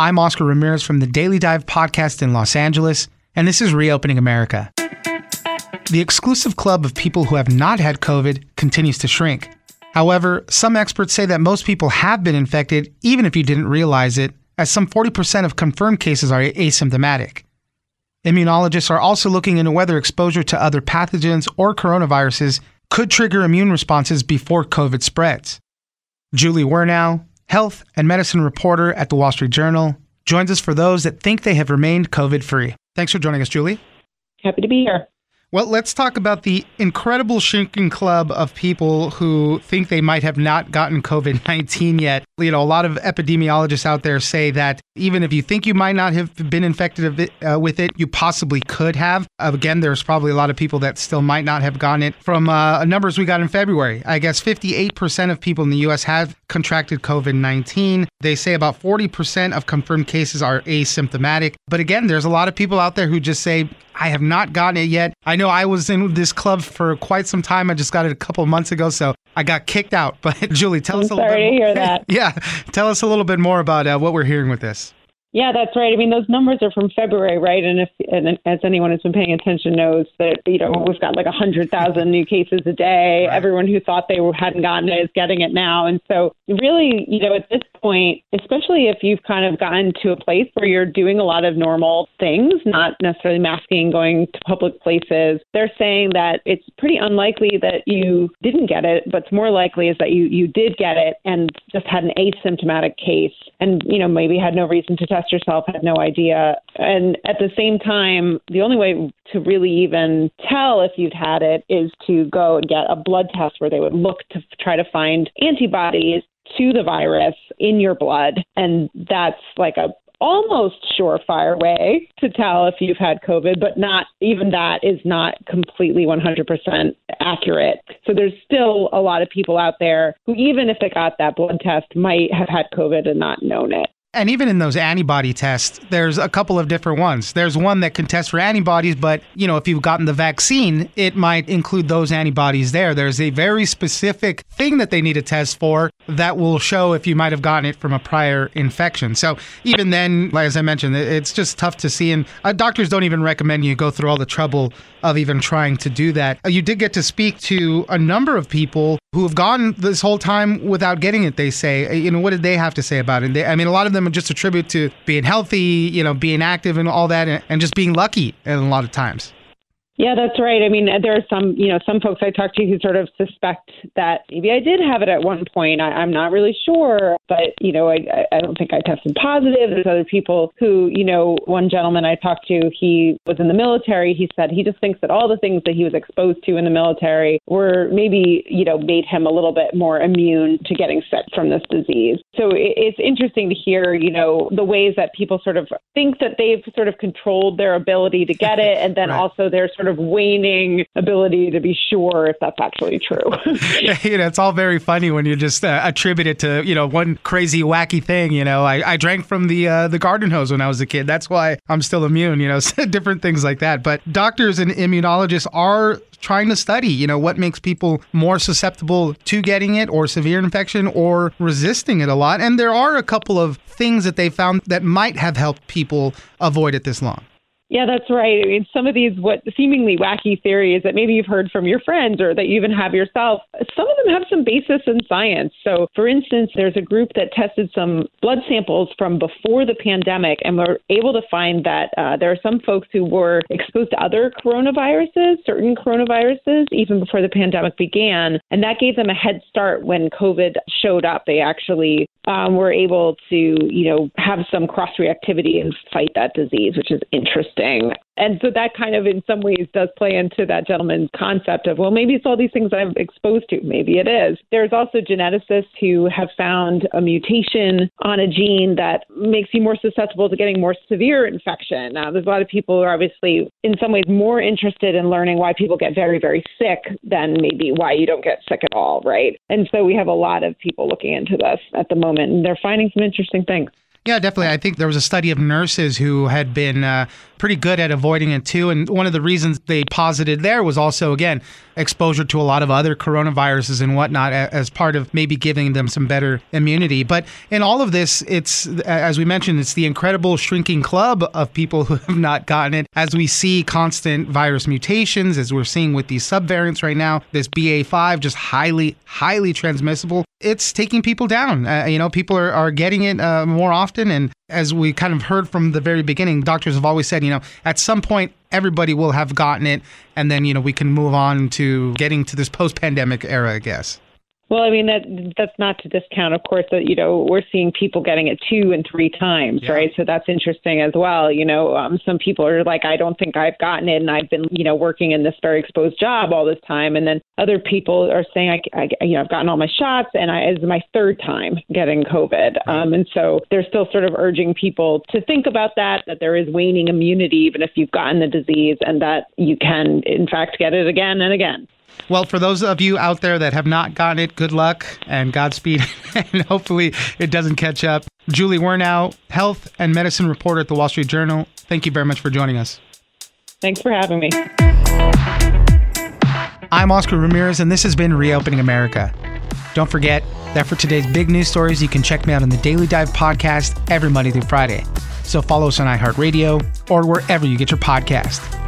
I'm Oscar Ramirez from the Daily Dive podcast in Los Angeles, and this is Reopening America. The exclusive club of people who have not had COVID continues to shrink. However, some experts say that most people have been infected even if you didn't realize it, as some 40% of confirmed cases are asymptomatic. Immunologists are also looking into whether exposure to other pathogens or coronaviruses could trigger immune responses before COVID spreads. Julie Wernau, health and medicine reporter at the Wall Street Journal, joins us for those that think they have remained COVID free. Thanks for joining us, Julie. Happy to be here. Well, let's talk about the incredible shrinking club of people who think they might have not gotten COVID 19 yet. You know, a lot of epidemiologists out there say that even if you think you might not have been infected uh, with it, you possibly could have. Uh, again, there's probably a lot of people that still might not have gotten it. From uh, numbers we got in February, I guess 58% of people in the U.S. have contracted COVID 19. They say about 40% of confirmed cases are asymptomatic. But again, there's a lot of people out there who just say, I have not gotten it yet. I know I was in this club for quite some time. I just got it a couple months ago, so I got kicked out. But Julie, tell I'm us a little sorry bit. to hear that. yeah, tell us a little bit more about uh, what we're hearing with this. Yeah, that's right. I mean, those numbers are from February, right? And if, and as anyone who's been paying attention knows that, you know, we've got like a hundred thousand new cases a day. Right. Everyone who thought they were, hadn't gotten it is getting it now. And so really, you know, at this point, especially if you've kind of gotten to a place where you're doing a lot of normal things, not necessarily masking, going to public places, they're saying that it's pretty unlikely that you didn't get it, but more likely is that you, you did get it and just had an asymptomatic case and, you know, maybe had no reason to test yourself, had no idea. And at the same time, the only way to really even tell if you'd had it is to go and get a blood test where they would look to try to find antibodies to the virus in your blood. And that's like a almost surefire way to tell if you've had COVID, but not even that is not completely 100% accurate. So there's still a lot of people out there who, even if they got that blood test, might have had COVID and not known it. And even in those antibody tests, there's a couple of different ones. There's one that can test for antibodies, but you know, if you've gotten the vaccine, it might include those antibodies there. There's a very specific thing that they need to test for that will show if you might have gotten it from a prior infection. So even then, as I mentioned, it's just tough to see. And uh, doctors don't even recommend you go through all the trouble of even trying to do that. Uh, you did get to speak to a number of people who have gone this whole time without getting it. They say, Uh, you know, what did they have to say about it? They, I mean, a lot of them are just attribute to being healthy, you know, being active and all that, and, and just being lucky. And a lot of times. Yeah, that's right. I mean, there are some, you know, some folks I talk to who sort of suspect that maybe I did have it at one point. I, I'm not really sure, but you know, I, I don't think I tested positive. There's other people who, you know, one gentleman I talked to, he was in the military. He said he just thinks that all the things that he was exposed to in the military were maybe, you know, made him a little bit more immune to getting sick from this disease. So it, it's interesting to hear, you know, the ways that people sort of think that they've sort of controlled their ability to get it, and then Right. also their sort sort of waning ability to be sure if that's actually true. you know, it's all very funny when you just uh, attribute it to you know one crazy wacky thing. You know, I, I drank from the uh, the garden hose when I was a kid. That's why I'm still immune. You know, different things like that. But doctors and immunologists are trying to study, you know, what makes people more susceptible to getting it or severe infection or resisting it a lot. And there are a couple of things that they found that might have helped people avoid it this long. Yeah, that's right. I mean, some of these what seemingly wacky theories that maybe you've heard from your friends or that you even have yourself, some of them have some basis in science. So, for instance, there's a group that tested some blood samples from before the pandemic and were able to find that uh, there are some folks who were exposed to other coronaviruses, certain coronaviruses, even before the pandemic began, and that gave them a head start when COVID showed up. They actually um, were able to, you know, have some cross reactivity and fight that disease, which is interesting. And so that kind of, in some ways, does play into that gentleman's concept of, well, maybe it's all these things I'm exposed to. Maybe it is. There's also geneticists who have found a mutation on a gene that makes you more susceptible to getting more severe infection. Now, there's a lot of people who are obviously, in some ways, more interested in learning why people get very, very sick than maybe why you don't get sick at all, right? And so we have a lot of people looking into this at the moment, and they're finding some interesting things. Yeah, definitely. I think there was a study of nurses who had been uh, pretty good at avoiding it too. And one of the reasons they posited there was also, again, exposure to a lot of other coronaviruses and whatnot as part of maybe giving them some better immunity. But in all of this, it's, as we mentioned, it's the incredible shrinking club of people who have not gotten it. As we see constant virus mutations, as we're seeing with these subvariants right now, this BA5 just highly, highly transmissible. It's taking people down. Uh, you know, people are, are getting it uh, more often. And as we kind of heard from the very beginning, doctors have always said, you know, at some point, everybody will have gotten it. And then, you know, we can move on to getting to this post pandemic era, I guess. Well, I mean that that's not to discount, of course, that you know we're seeing people getting it two and three times, yeah. right? So that's interesting as well. You know, um, some people are like, I don't think I've gotten it, and I've been you know working in this very exposed job all this time, and then other people are saying, I, I you know I've gotten all my shots, and I is my third time getting COVID, um, and so they're still sort of urging people to think about that, that there is waning immunity even if you've gotten the disease, and that you can in fact get it again and again. Well, for those of you out there that have not gotten it, good luck and Godspeed, and hopefully it doesn't catch up. Julie Wernau, health and medicine reporter at the Wall Street Journal, thank you very much for joining us. Thanks for having me. I'm Oscar Ramirez, and this has been Reopening America. Don't forget that for today's big news stories, you can check me out on the Daily Dive podcast every Monday through Friday. So follow us on iHeartRadio or wherever you get your podcast.